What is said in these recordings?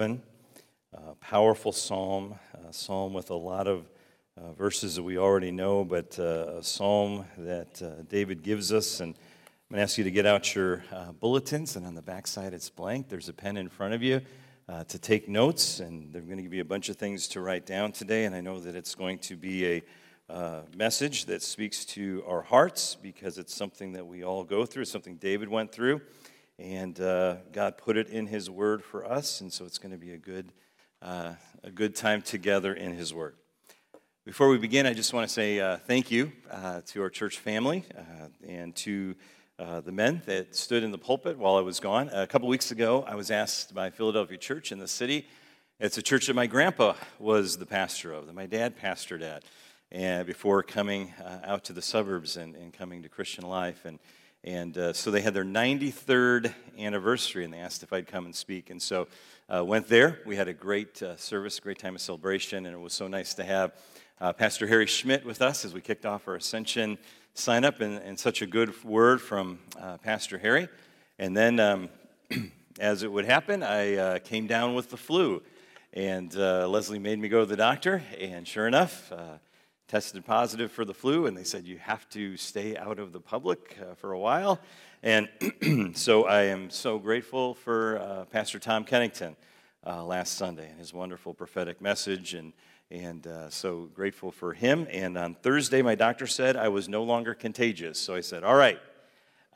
A powerful psalm, a psalm with a lot of uh, verses that we already know, but uh, a psalm that uh, David gives us. And I'm going to ask you to get out your uh, bulletins, and on the back side it's blank. There's a pen in front of you uh, to take notes, and they're going to give you a bunch of things to write down today. And I know that it's going to be a message that speaks to our hearts because it's something that we all go through, something David went through. And uh, God put it in His Word for us, and so it's going to be a good, uh, a good time together in His Word. Before we begin, I just want to say uh, thank you uh, to our church family uh, and to the men that stood in the pulpit while I was gone. A couple weeks ago, I was asked by Philadelphia Church in the city. It's a church that my grandpa was the pastor of, that my dad pastored at and before coming uh, out to the suburbs and, and, coming to Christian life. And, and uh, so they had their 93rd anniversary, and they asked if I'd come and speak. And so uh, went there. We had a great uh, service, great time of celebration, and it was so nice to have uh, Pastor Harry Schmidt with us as we kicked off our Ascension sign up, and, and such a good word from uh, Pastor Harry. And then, um, as it would happen, I came down with the flu. And Leslie made me go to the doctor, and sure enough, tested positive for the flu, and they said you have to stay out of the public uh, for a while. And so I am so grateful for uh, Pastor Tom Kennington uh, last Sunday and his wonderful prophetic message, and and uh, so grateful for him. And on Thursday, my doctor said I was no longer contagious. So I said, "All right,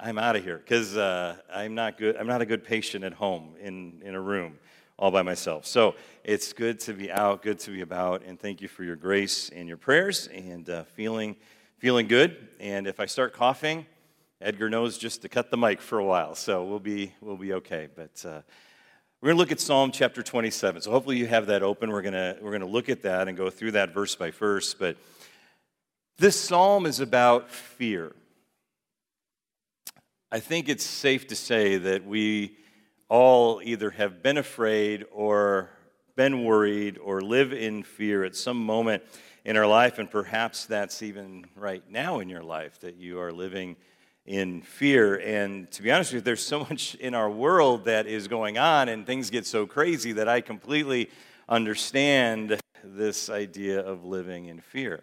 I'm out of here because uh, I'm not good. I'm not a good patient at home in in a room." All by myself. So it's good to be out, good to be about, and thank you for your grace and your prayers and uh, feeling feeling good. And if I start coughing, Edgar knows just to cut the mic for a while, so we'll be we'll be okay. But uh, we're going to look at Psalm chapter 27. So hopefully you have that open. We're going to we're going to look at that and go through that verse by verse. But this psalm is about fear. I think it's safe to say that we all either have been afraid or been worried or live in fear at some moment in our life, and perhaps that's even right now in your life that you are living in fear. And to be honest with you, there's so much in our world that is going on, and things get so crazy that I completely understand this idea of living in fear.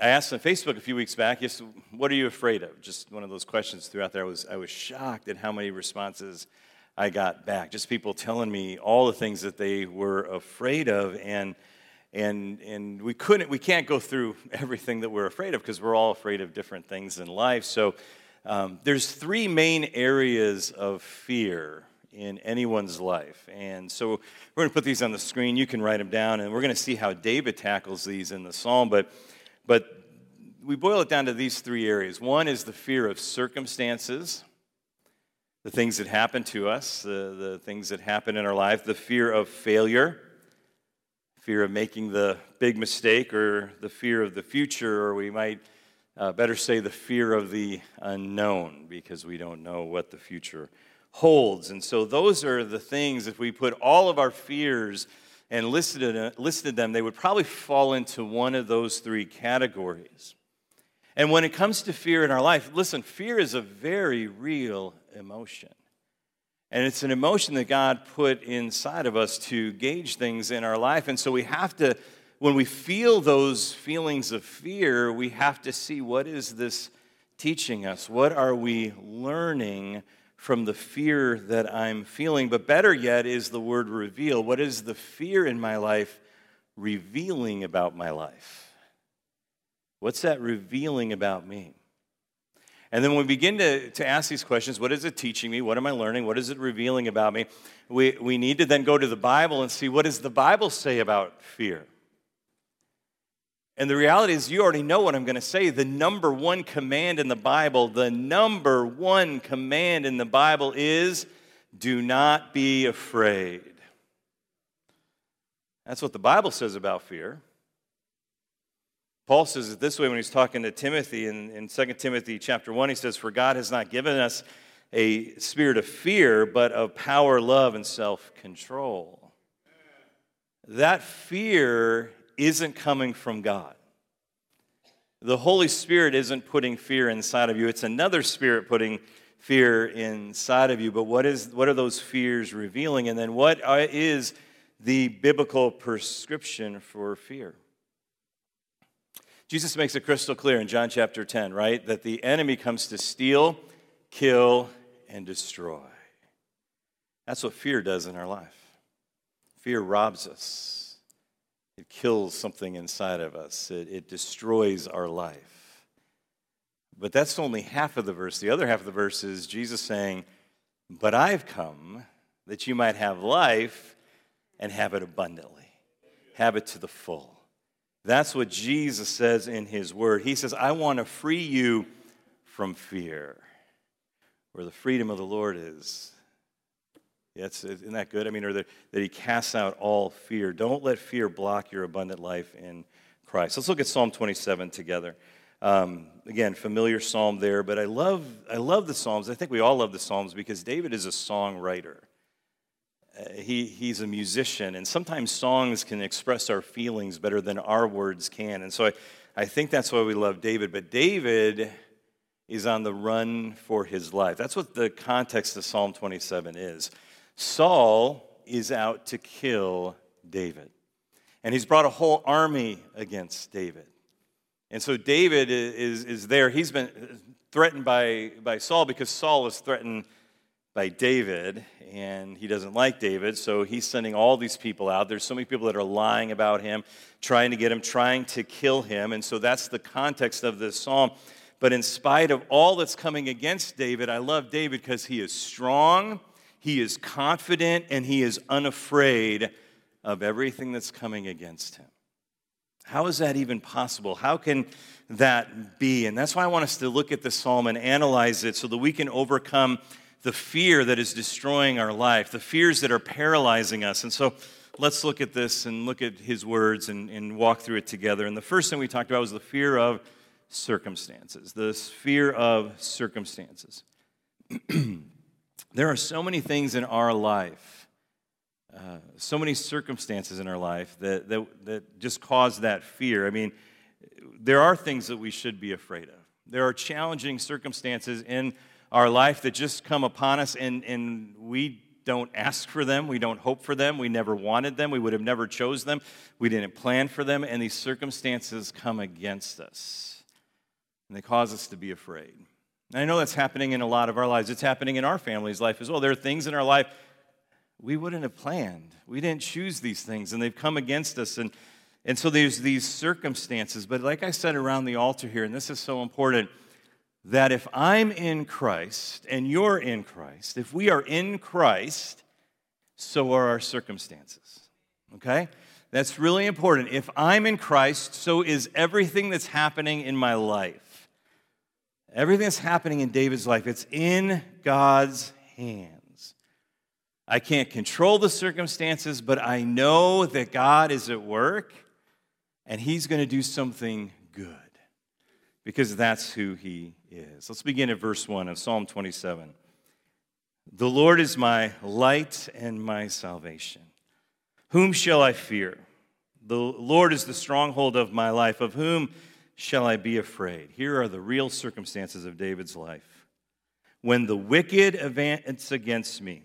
I asked on Facebook a few weeks back, yes, what are you afraid of? Just one of those questions throughout there. I was, I was shocked at how many responses I got back. Just people telling me all the things that they were afraid of. And, and, and we, couldn't, we can't go through everything that we're afraid of because we're all afraid of different things in life. So um, there's three main areas of fear in anyone's life. And so we're going to put these on the screen. You can write them down, and we're going to see how David tackles these in the psalm. But, but we boil it down to these three areas one is the fear of circumstances, the things that happen to us, the, the things that happen in our life, the fear of failure, fear of making the big mistake, or the fear of the future, or we might uh, better say the fear of the unknown, because we don't know what the future holds. And so, those are the things, if we put all of our fears and listed, listed them, they would probably fall into one of those three categories. And when it comes to fear in our life, listen, fear is a very real emotion. And it's an emotion that God put inside of us to gauge things in our life. And so we have to, when we feel those feelings of fear, we have to see what is this teaching us? What are we learning from the fear that I'm feeling? But better yet is the word reveal. What is the fear in my life revealing about my life? What's that revealing about me? And then when we begin to, to ask these questions, what is it teaching me? What am I learning? What is it revealing about me? We, we need to then go to the Bible and see what does the Bible say about fear? And the reality is, you already know what I'm going to say. The number one command in the Bible, the number one command in the Bible is do not be afraid. That's what the Bible says about fear. Paul says it this way when he's talking to Timothy in, in 2 Timothy chapter 1. He says, For God has not given us a spirit of fear, but of power, love, and self control. That fear isn't coming from God. The Holy Spirit isn't putting fear inside of you, it's another spirit putting fear inside of you, but what, is, what are those fears revealing? And then what is the biblical prescription for fear? Jesus makes it crystal clear in John chapter 10, right? That the enemy comes to steal, kill, and destroy. That's what fear does in our life. Fear robs us, it kills something inside of us, it, it destroys our life. But that's only half of the verse. The other half of the verse is Jesus saying, But I've come that you might have life and have it abundantly, have it to the full. That's what Jesus says in his word. He says, I want to free you from fear. Where the freedom of the Lord is. Yeah, isn't that good? I mean, or that, that he casts out all fear. Don't let fear block your abundant life in Christ. Let's look at Psalm 27 together. Um, again, familiar psalm there, but I love, I love the Psalms. I think we all love the Psalms because David is a songwriter. Uh, he, he's a musician, and sometimes songs can express our feelings better than our words can. And so I, I think that's why we love David. But David is on the run for his life. That's what the context of Psalm 27 is. Saul is out to kill David, and he's brought a whole army against David. And so David is, is there. He's been threatened by, by Saul because Saul is threatened by David, and he doesn't like David, so he's sending all these people out. There's so many people that are lying about him, trying to get him, trying to kill him, and so that's the context of this psalm. But in spite of all that's coming against David, I love David because he is strong, he is confident, and he is unafraid of everything that's coming against him. How is that even possible? How can that be? And that's why I want us to look at the psalm and analyze it so that we can overcome the fear that is destroying our life, the fears that are paralyzing us. And so let's look at this and look at his words and, and walk through it together. And the first thing we talked about was the fear of circumstances, the fear of circumstances. there are so many things in our life, uh, so many circumstances in our life that, that, that just cause that fear. I mean, there are things that we should be afraid of. There are challenging circumstances in our life that just come upon us and, and we don't ask for them we don't hope for them we never wanted them we would have never chose them we didn't plan for them and these circumstances come against us. And they cause us to be afraid. And i know that's happening in a lot of our lives. It's happening in our family's life as well. There are things in our life we wouldn't have planned. We didn't choose these things and they've come against us. And and so there's these circumstances. But like i said around the altar here and this is so important that if I'm in Christ and you're in Christ, if we are in Christ, so are our circumstances. Okay? That's really important. If I'm in Christ, so is everything that's happening in my life. Everything that's happening in David's life, it's in God's hands. I can't control the circumstances, but I know that God is at work and He's going to do something good because that's who He is. Let's begin at verse 1 of Psalm 27. The Lord is my light and my salvation. Whom shall I fear? The Lord is the stronghold of my life. Of whom shall I be afraid? Here are the real circumstances of David's life. When the wicked advance against me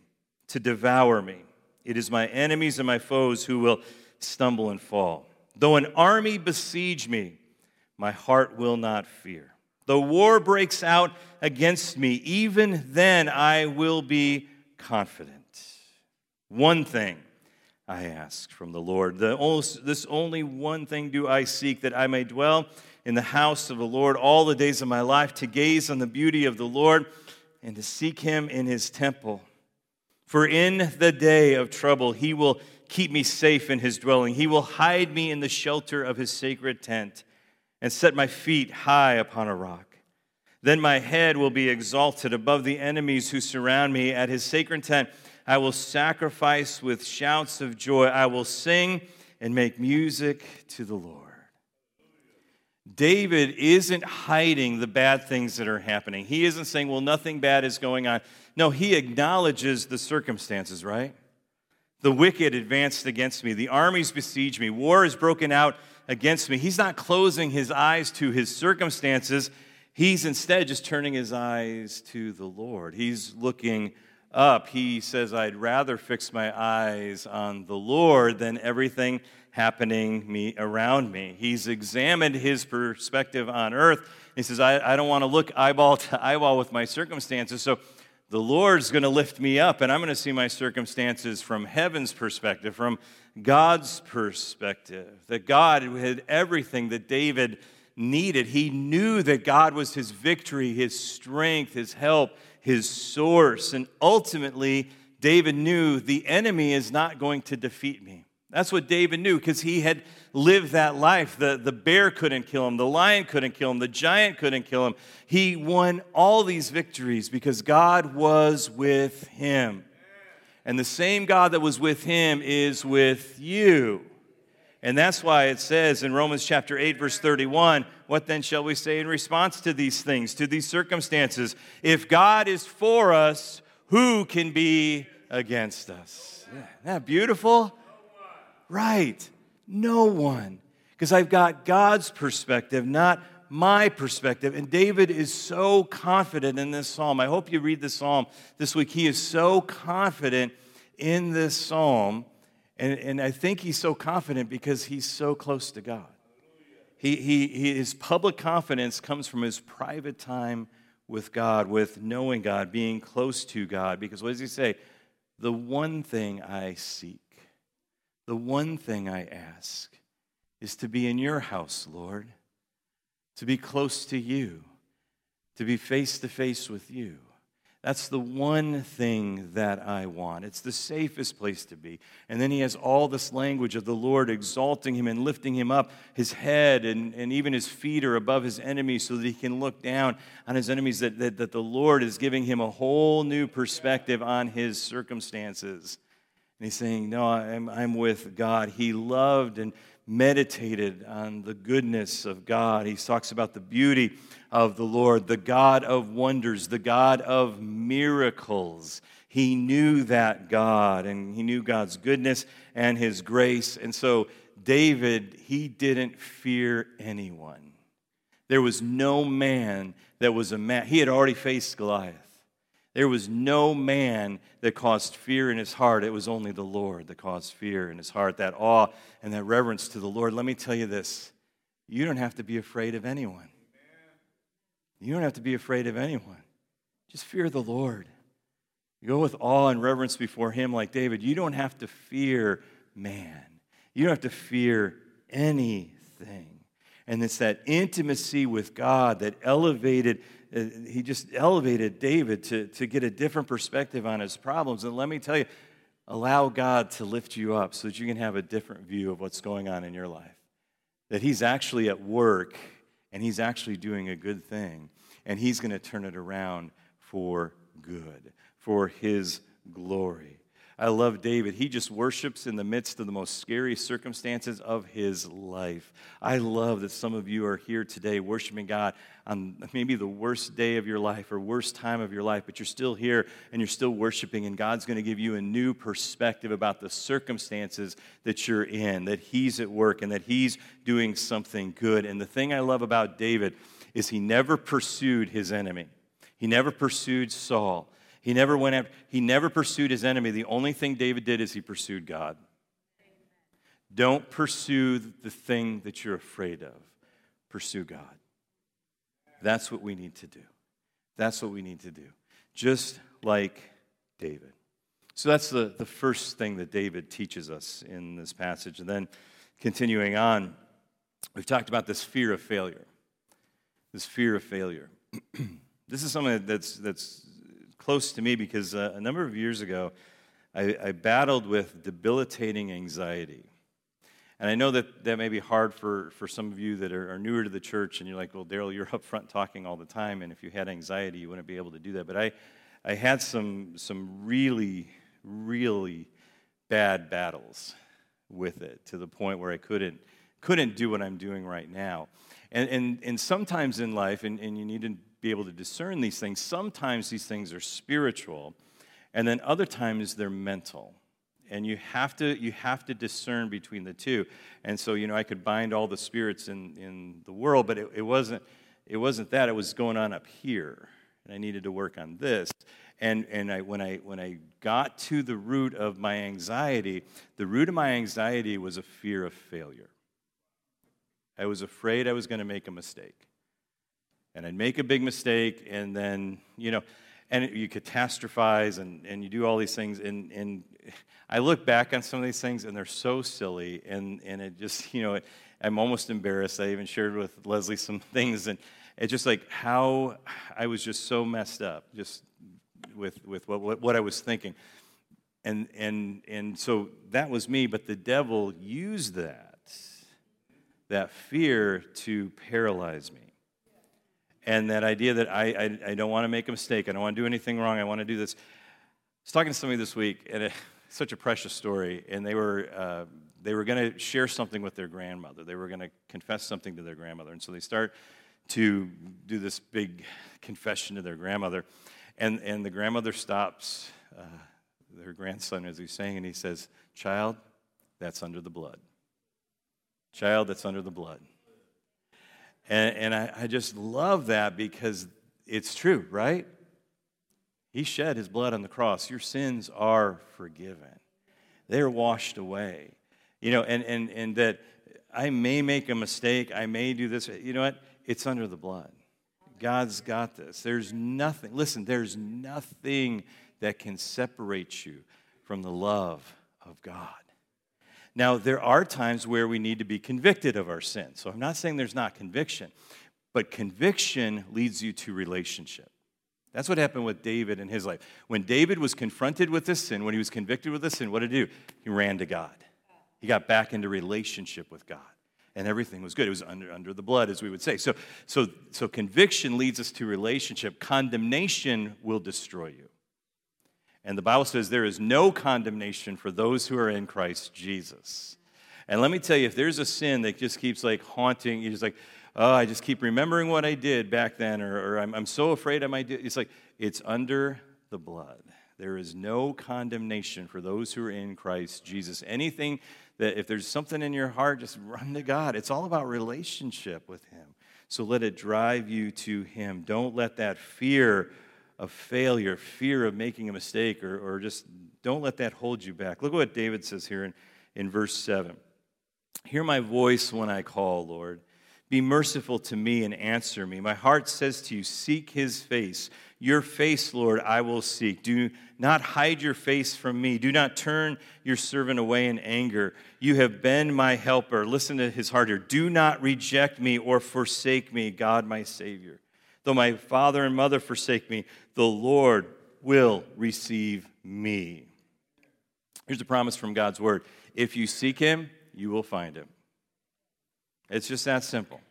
to devour me, it is my enemies and my foes who will stumble and fall. Though an army besiege me, my heart will not fear. The war breaks out against me. Even then, I will be confident. One thing I ask from the Lord. The only, this only one thing do I seek that I may dwell in the house of the Lord all the days of my life, to gaze on the beauty of the Lord and to seek him in his temple. For in the day of trouble, he will keep me safe in his dwelling. He will hide me in the shelter of his sacred tent and set my feet high upon a rock. Then my head will be exalted above the enemies who surround me. At his sacred tent, I will sacrifice with shouts of joy. I will sing and make music to the Lord. David isn't hiding the bad things that are happening. He isn't saying, well, nothing bad is going on. No, he acknowledges the circumstances, right? The wicked advanced against me. The armies besiege me. War is broken out against me. He's not closing his eyes to his circumstances. He's instead just turning his eyes to the Lord. He's looking up. He says, I'd rather fix my eyes on the Lord than everything happening me around me. He's examined his perspective on earth. He says, I, I don't want to look eyeball to eyeball with my circumstances. So the Lord's going to lift me up, and I'm going to see my circumstances from heaven's perspective, from God's perspective. That God had everything that David needed. He knew that God was his victory, his strength, his help, his source. And ultimately, David knew the enemy is not going to defeat me. That's what David knew because he had lived that life. The, the bear couldn't kill him, the lion couldn't kill him, the giant couldn't kill him. He won all these victories because God was with him. And the same God that was with him is with you. And that's why it says in Romans chapter 8, verse 31, what then shall we say in response to these things, to these circumstances? If God is for us, who can be against us? Isn't that beautiful? Right. No one. Because I've got God's perspective, not my perspective. And David is so confident in this psalm. I hope you read the psalm this week. He is so confident in this psalm. And, and I think he's so confident because he's so close to God. He, he, he, his public confidence comes from his private time with God, with knowing God, being close to God. Because what does he say? The one thing I seek the one thing I ask is to be in your house, Lord, to be close to you, to be face to face with you. That's the one thing that I want. It's the safest place to be. And then he has all this language of the Lord exalting him and lifting him up. His head and, and even his feet are above his enemies so that he can look down on his enemies, that, that, that the Lord is giving him a whole new perspective on his circumstances. And he's saying, No, I'm, I'm with God. He loved and meditated on the goodness of God. He talks about the beauty of the Lord, the God of wonders, the God of miracles. He knew that God and he knew God's goodness and his grace. And so, David, he didn't fear anyone. There was no man that was a man. He had already faced Goliath. There was no man that caused fear in his heart. It was only the Lord that caused fear in his heart, that awe and that reverence to the Lord. Let me tell you this you don't have to be afraid of anyone. You don't have to be afraid of anyone. Just fear the Lord. You go with awe and reverence before him like David. You don't have to fear man, you don't have to fear anything. And it's that intimacy with God that elevated uh, he just elevated David to, to get a different perspective on his problems. And let me tell you, allow God to lift you up so that you can have a different view of what's going on in your life. That he's actually at work and he's actually doing a good thing. And he's going to turn it around for good, for his glory. I love David. He just worships in the midst of the most scary circumstances of his life. I love that some of you are here today worshiping God on maybe the worst day of your life or worst time of your life, but you're still here and you're still worshiping, and God's going to give you a new perspective about the circumstances that you're in, that He's at work and that He's doing something good. And the thing I love about David is he never pursued his enemy, he never pursued Saul. He never went after, he never pursued his enemy. The only thing David did is he pursued God. Don't pursue the thing that you're afraid of. Pursue God. That's what we need to do. That's what we need to do. Just like David. So that's the, the first thing that David teaches us in this passage. And then continuing on, we've talked about this fear of failure. This fear of failure. this is something that's, that's close to me because uh, a number of years ago, I, I battled with debilitating anxiety. And I know that that may be hard for, for some of you that are, are newer to the church, and you're like, well, Daryl, you're up front talking all the time, and if you had anxiety, you wouldn't be able to do that. But I, I had some, some really, really bad battles with it to the point where I couldn't, couldn't do what I'm doing right now. And, and, and sometimes in life, and, and you need to be able to discern these things. Sometimes these things are spiritual, and then other times they're mental. And you have to you have to discern between the two. And so, you know, I could bind all the spirits in, in the world, but it, it wasn't it wasn't that, it was going on up here. And I needed to work on this. And, and I, when, I, when I got to the root of my anxiety, the root of my anxiety was a fear of failure. I was afraid I was going to make a mistake. And I'd make a big mistake, and then, you know, and you catastrophize and, and you do all these things. And, and I look back on some of these things, and they're so silly. And, and it just, you know, it, I'm almost embarrassed. I even shared with Leslie some things, and it's just like how I was just so messed up, just with, with what, what I was thinking. And, and, and so that was me, but the devil used that, that fear to paralyze me. And that idea that I, I, I don't want to make a mistake, I don't want to do anything wrong, I want to do this. I was talking to somebody this week, and it's such a precious story, and they were, uh, they were going to share something with their grandmother. They were going to confess something to their grandmother. And so they start to do this big confession to their grandmother. And, and the grandmother stops uh, their grandson as he's saying, and he says, Child, that's under the blood. Child, that's under the blood. And, and I, I just love that because it's true, right? He shed his blood on the cross. Your sins are forgiven, they're washed away. You know, and, and, and that I may make a mistake, I may do this. You know what? It's under the blood. God's got this. There's nothing, listen, there's nothing that can separate you from the love of God. Now, there are times where we need to be convicted of our sin. So I'm not saying there's not conviction, but conviction leads you to relationship. That's what happened with David in his life. When David was confronted with this sin, when he was convicted with this sin, what did he do? He ran to God. He got back into relationship with God and everything was good. It was under, under the blood, as we would say. So, so, so conviction leads us to relationship. Condemnation will destroy you. And the Bible says there is no condemnation for those who are in Christ Jesus. And let me tell you, if there's a sin that just keeps like haunting, you're just like, oh, I just keep remembering what I did back then, or, or I'm, I'm so afraid I might do it's like, it's under the blood. There is no condemnation for those who are in Christ Jesus. Anything that if there's something in your heart, just run to God. It's all about relationship with Him. So let it drive you to Him. Don't let that fear of failure, fear of making a mistake, or, or just don't let that hold you back. Look at what David says here in, in verse 7. Hear my voice when I call, Lord. Be merciful to me and answer me. My heart says to you, Seek his face. Your face, Lord, I will seek. Do not hide your face from me. Do not turn your servant away in anger. You have been my helper. Listen to his heart here. Do not reject me or forsake me, God my Savior. Though my father and mother forsake me, the Lord will receive me. Here's a promise from God's word if you seek him, you will find him. It's just that simple.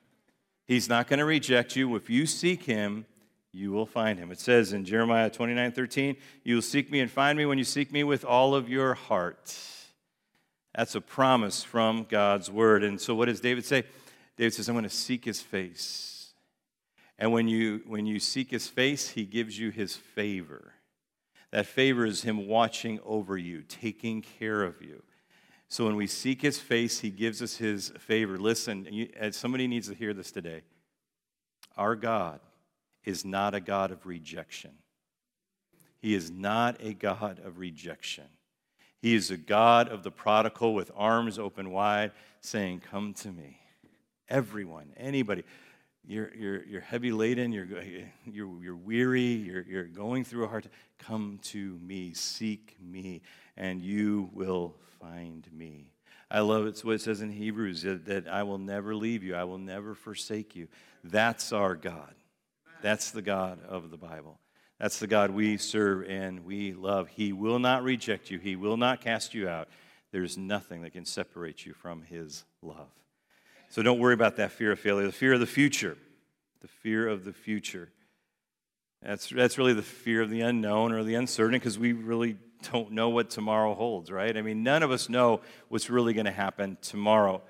He's not going to reject you. If you seek him, you will find him. It says in Jeremiah 29 13, You will seek me and find me when you seek me with all of your heart. That's a promise from God's word. And so, what does David say? David says, I'm going to seek his face. And when you, when you seek his face, he gives you his favor. That favor is him watching over you, taking care of you. So when we seek his face, he gives us his favor. Listen, you, somebody needs to hear this today. Our God is not a God of rejection. He is not a God of rejection. He is a God of the prodigal with arms open wide, saying, Come to me. Everyone, anybody. You're, you're, you're heavy laden, you're, you're, you're weary, you're, you're going through a hard time. Come to me, seek me, and you will find me. I love it. It's what it says in Hebrews that, that I will never leave you, I will never forsake you. That's our God. That's the God of the Bible. That's the God we serve and we love. He will not reject you, He will not cast you out. There's nothing that can separate you from His love. So don't worry about that fear of failure, the fear of the future. The fear of the future. That's, that's really the fear of the unknown or the uncertain because we really don't know what tomorrow holds, right? I mean, none of us know what's really going to happen tomorrow.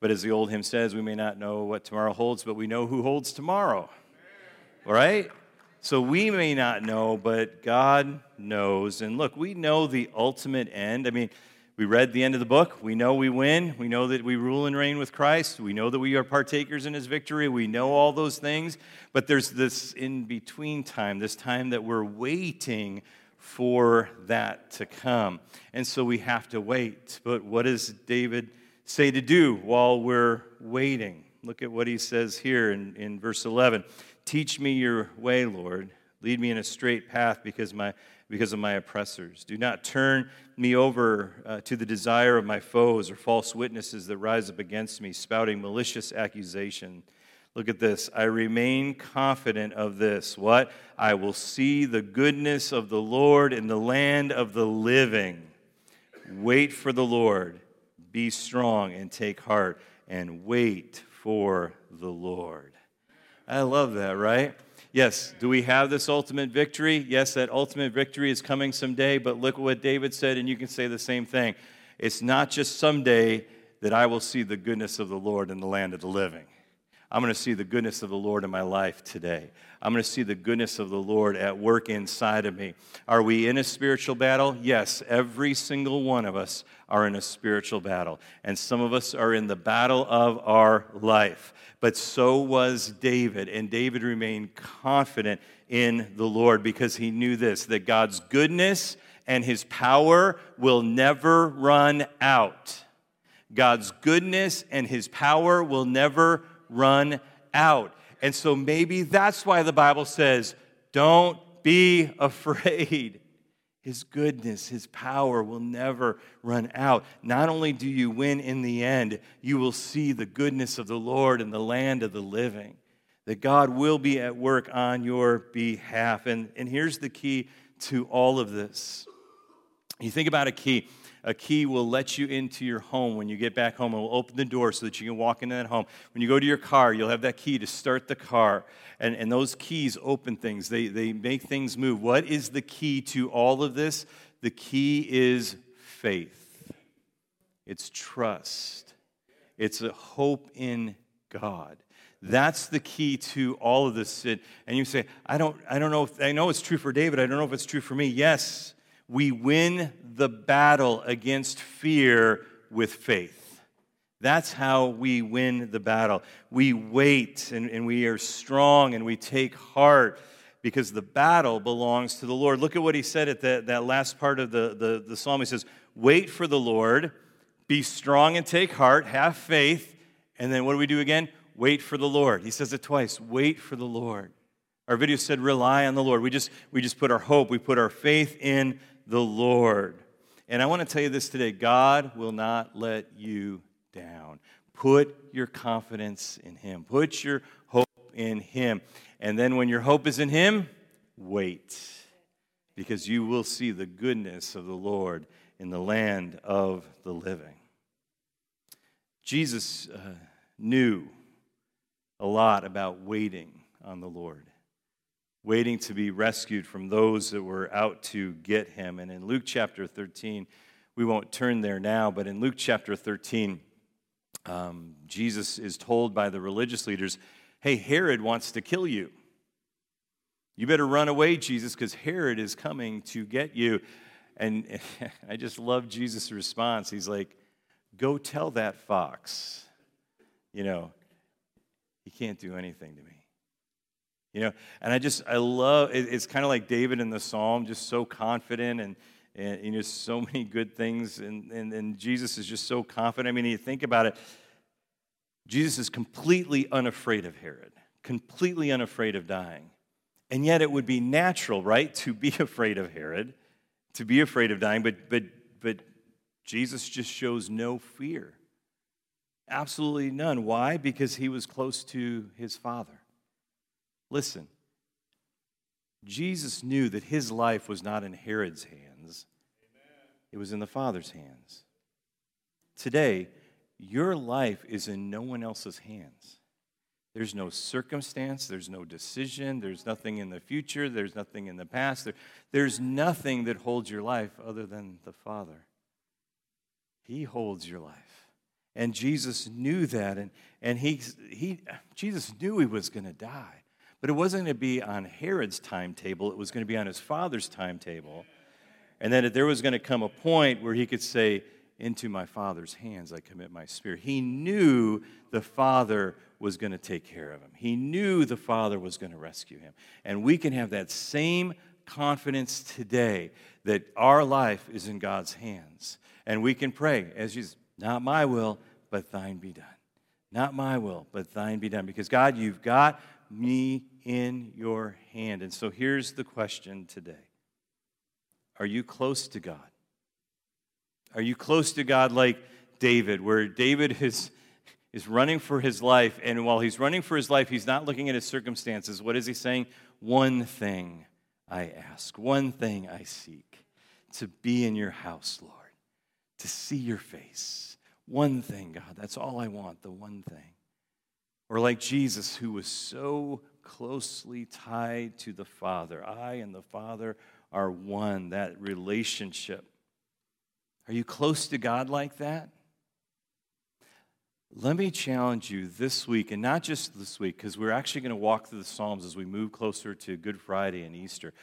But as the old hymn says, we may not know what tomorrow holds, but we know who holds tomorrow, right? So we may not know, but God knows. And look, we know the ultimate end. I mean, we read the end of the book. We know we win. We know that we rule and reign with Christ. We know that we are partakers in his victory. We know all those things. But there's this in between time, this time that we're waiting for that to come. And so we have to wait. But what does David say to do while we're waiting? Look at what he says here in, in verse 11 Teach me your way, Lord. Lead me in a straight path because my because of my oppressors. Do not turn me over uh, to the desire of my foes or false witnesses that rise up against me, spouting malicious accusation. Look at this. I remain confident of this. What? I will see the goodness of the Lord in the land of the living. Wait for the Lord. Be strong and take heart and wait for the Lord. I love that, right? Yes, do we have this ultimate victory? Yes, that ultimate victory is coming someday, but look what David said, and you can say the same thing. It's not just someday that I will see the goodness of the Lord in the land of the living. I'm going to see the goodness of the Lord in my life today. I'm going to see the goodness of the Lord at work inside of me. Are we in a spiritual battle? Yes, every single one of us are in a spiritual battle. And some of us are in the battle of our life but so was David. And David remained confident in the Lord because he knew this that God's goodness and his power will never run out. God's goodness and his power will never run out. And so maybe that's why the Bible says, don't be afraid. His goodness, His power will never run out. Not only do you win in the end, you will see the goodness of the Lord in the land of the living. That God will be at work on your behalf. And, and here's the key to all of this. You think about a key a key will let you into your home when you get back home. It will open the door so that you can walk into that home. When you go to your car, you'll have that key to start the car. And, and those keys open things, they, they make things move. What is the key to all of this? The key is faith, it's trust, it's a hope in God. That's the key to all of this. And you say, I don't, I don't know if I know it's true for David. I don't know if it's true for me. Yes, we win the battle against fear with faith. That's how we win the battle. We wait and, and we are strong and we take heart because the battle belongs to the Lord. Look at what he said at the, that last part of the, the, the psalm. He says, Wait for the Lord, be strong and take heart, have faith. And then what do we do again? Wait for the Lord. He says it twice wait for the Lord. Our video said rely on the Lord. We just, we just put our hope, we put our faith in the Lord. And I want to tell you this today God will not let you down. Put your confidence in Him, put your hope in Him. And then when your hope is in Him, wait, because you will see the goodness of the Lord in the land of the living. Jesus uh, knew a lot about waiting on the Lord waiting to be rescued from those that were out to get him. And in Luke chapter 13, we won't turn there now, but in Luke chapter 13, um, Jesus is told by the religious leaders, Hey, Herod wants to kill you. You better run away, Jesus, because Herod is coming to get you. And I just love Jesus' response. He's like, Go tell that fox, you know, he can't do anything to me. You know, and I just, I love, it's kind of like David in the psalm, just so confident and, and you know, so many good things. And, and, and Jesus is just so confident. I mean, you think about it, Jesus is completely unafraid of Herod, completely unafraid of dying. And yet it would be natural, right, to be afraid of Herod, to be afraid of dying, but, but, but Jesus just shows no fear. Absolutely none. Why? Because he was close to his Father. Listen, Jesus knew that his life was not in Herod's hands, it was in the Father's hands. Today, your life is in no one else's hands. There's no circumstance, there's no decision, there's nothing in the future, there's nothing in the past. There, there's nothing that holds your life other than the Father. He holds your life. And Jesus knew that, and, and he, he, Jesus knew he was going to die. But it wasn't going to be on Herod's timetable, it was going to be on his father's timetable. And then there was going to come a point where he could say, into my Father's hands I commit my spirit. He knew the Father was going to take care of him, he knew the Father was going to rescue him. And we can have that same confidence today that our life is in God's hands. And we can pray as Jesus, not my will, but thine be done. Not my will, but thine be done. Because God, you've got me in your hand. And so here's the question today Are you close to God? Are you close to God like David, where David is, is running for his life, and while he's running for his life, he's not looking at his circumstances. What is he saying? One thing I ask, one thing I seek to be in your house, Lord, to see your face. One thing, God, that's all I want, the one thing. Or like Jesus, who was so closely tied to the Father. I and the Father are one, that relationship. Are you close to God like that? Let me challenge you this week, and not just this week, because we're actually going to walk through the Psalms as we move closer to Good Friday and Easter,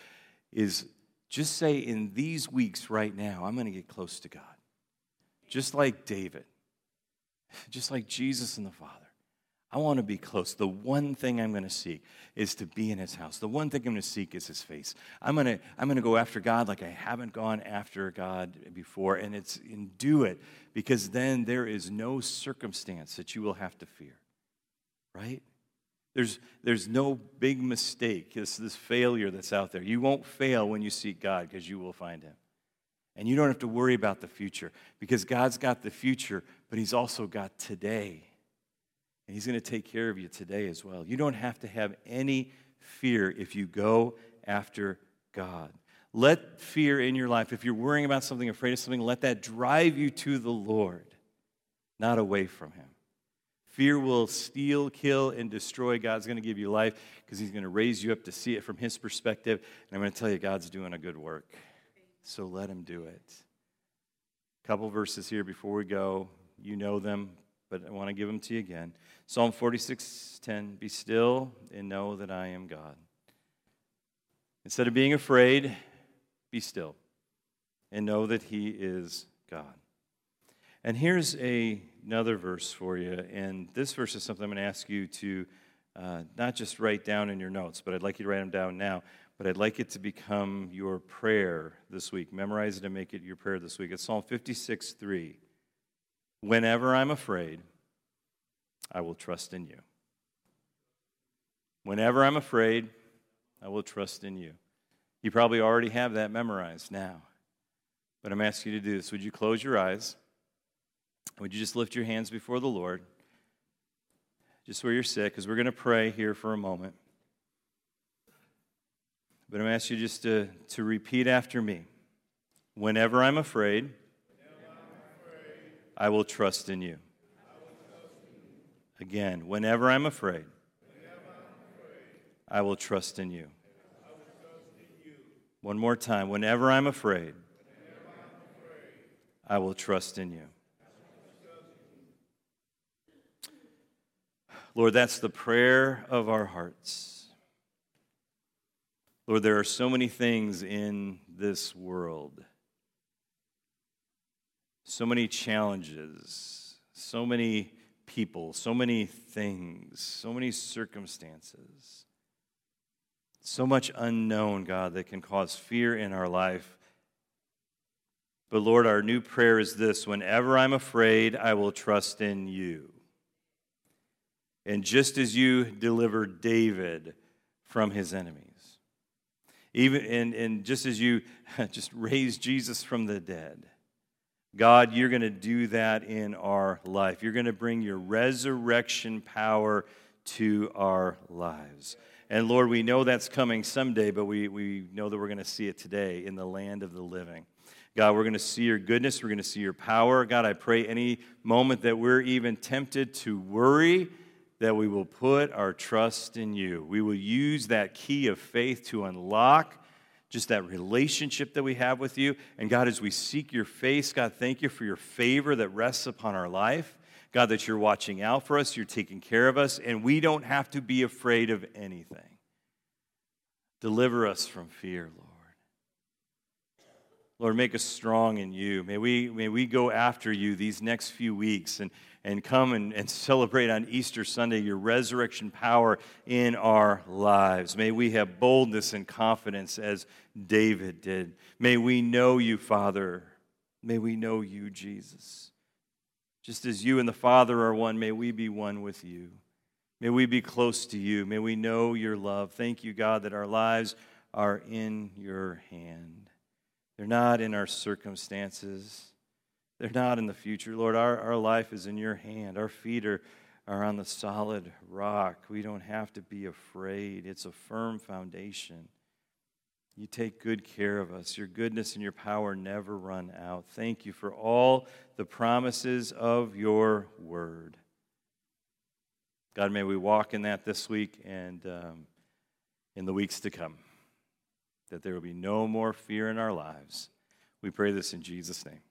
is just say in these weeks right now, I'm going to get close to God. Just like David, just like Jesus and the Father. I want to be close. The one thing I'm going to seek is to be in his house. The one thing I'm going to seek is his face. I'm going to, I'm going to go after God like I haven't gone after God before, and it's and do it because then there is no circumstance that you will have to fear. Right? There's, there's no big mistake, this, this failure that's out there. You won't fail when you seek God because you will find him. And you don't have to worry about the future because God's got the future, but he's also got today. And He's going to take care of you today as well. You don't have to have any fear if you go after God. Let fear in your life, if you're worrying about something, afraid of something, let that drive you to the Lord, not away from Him. Fear will steal, kill, and destroy. God's going to give you life because He's going to raise you up to see it from His perspective. And I'm going to tell you, God's doing a good work. So let Him do it. A couple verses here before we go. You know them, but I want to give them to you again. Psalm 46:10, "Be still and know that I am God." Instead of being afraid, be still and know that he is God. And here's a, another verse for you. And this verse is something I'm going to ask you to uh, not just write down in your notes, but I'd like you to write them down now. But I'd like it to become your prayer this week. Memorize it and make it your prayer this week. It's Psalm 56 3. Whenever I'm afraid, I will trust in you. Whenever I'm afraid, I will trust in you. You probably already have that memorized now. But I'm asking you to do this. Would you close your eyes? Would you just lift your hands before the Lord? Just where you're sick, because we're going to pray here for a moment. But I'm asking you just to, to repeat after me. Whenever I'm afraid, I will trust in you. Again, whenever I'm afraid, I will trust in you. One more time. Whenever I'm afraid, I will trust in you. Lord, that's the prayer of our hearts. Lord, there are so many things in this world so many challenges, so many people, so many things, so many circumstances, so much unknown, God, that can cause fear in our life. But Lord, our new prayer is this whenever I'm afraid, I will trust in you. And just as you delivered David from his enemies, even and, and just as you just raised Jesus from the dead, God, you're going to do that in our life. You're going to bring your resurrection power to our lives. And Lord, we know that's coming someday, but we, we know that we're going to see it today in the land of the living. God, we're going to see your goodness. We're going to see your power. God, I pray any moment that we're even tempted to worry, that we will put our trust in you. We will use that key of faith to unlock just that relationship that we have with you. And God, as we seek your face, God, thank you for your favor that rests upon our life. God, that you're watching out for us, you're taking care of us, and we don't have to be afraid of anything. Deliver us from fear, Lord. Lord, make us strong in you. May we, may we go after you these next few weeks and, and come and, and celebrate on Easter Sunday your resurrection power in our lives. May we have boldness and confidence as David did. May we know you, Father. May we know you, Jesus. Just as you and the Father are one, may we be one with you. May we be close to you. May we know your love. Thank you, God, that our lives are in your hand. They're not in our circumstances. They're not in the future. Lord, our, our life is in your hand. Our feet are, are on the solid rock. We don't have to be afraid, it's a firm foundation. You take good care of us. Your goodness and your power never run out. Thank you for all the promises of your word. God, may we walk in that this week and um, in the weeks to come that there will be no more fear in our lives. We pray this in Jesus' name.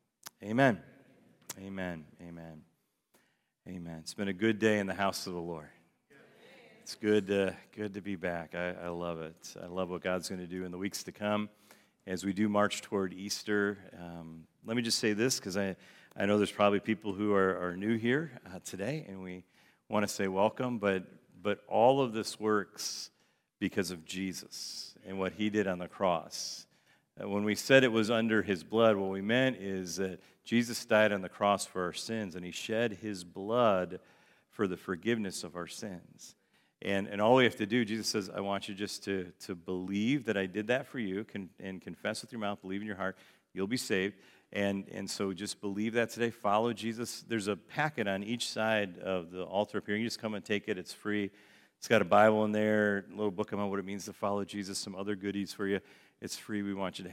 Amen. Amen. Amen. Amen. It's been a good day in the house of the Lord. It's good, uh, good to be back. I, I love it. I love what God's going to do in the weeks to come as we do march toward Easter. Um, let me just say this because I, I know there's probably people who are, are new here uh, today, and we want to say welcome, but, but all of this works because of Jesus and what he did on the cross. Uh, when we said it was under his blood, what we meant is that Jesus died on the cross for our sins and he shed his blood for the forgiveness of our sins. And, and all we have to do, Jesus says, I want you just to, to believe that I did that for you can, and confess with your mouth, believe in your heart, you'll be saved. And, and so just believe that today. Follow Jesus. There's a packet on each side of the altar up here. You just come and take it, it's free. It's got a Bible in there, a little book about what it means to follow Jesus, some other goodies for you. It's free. We want you to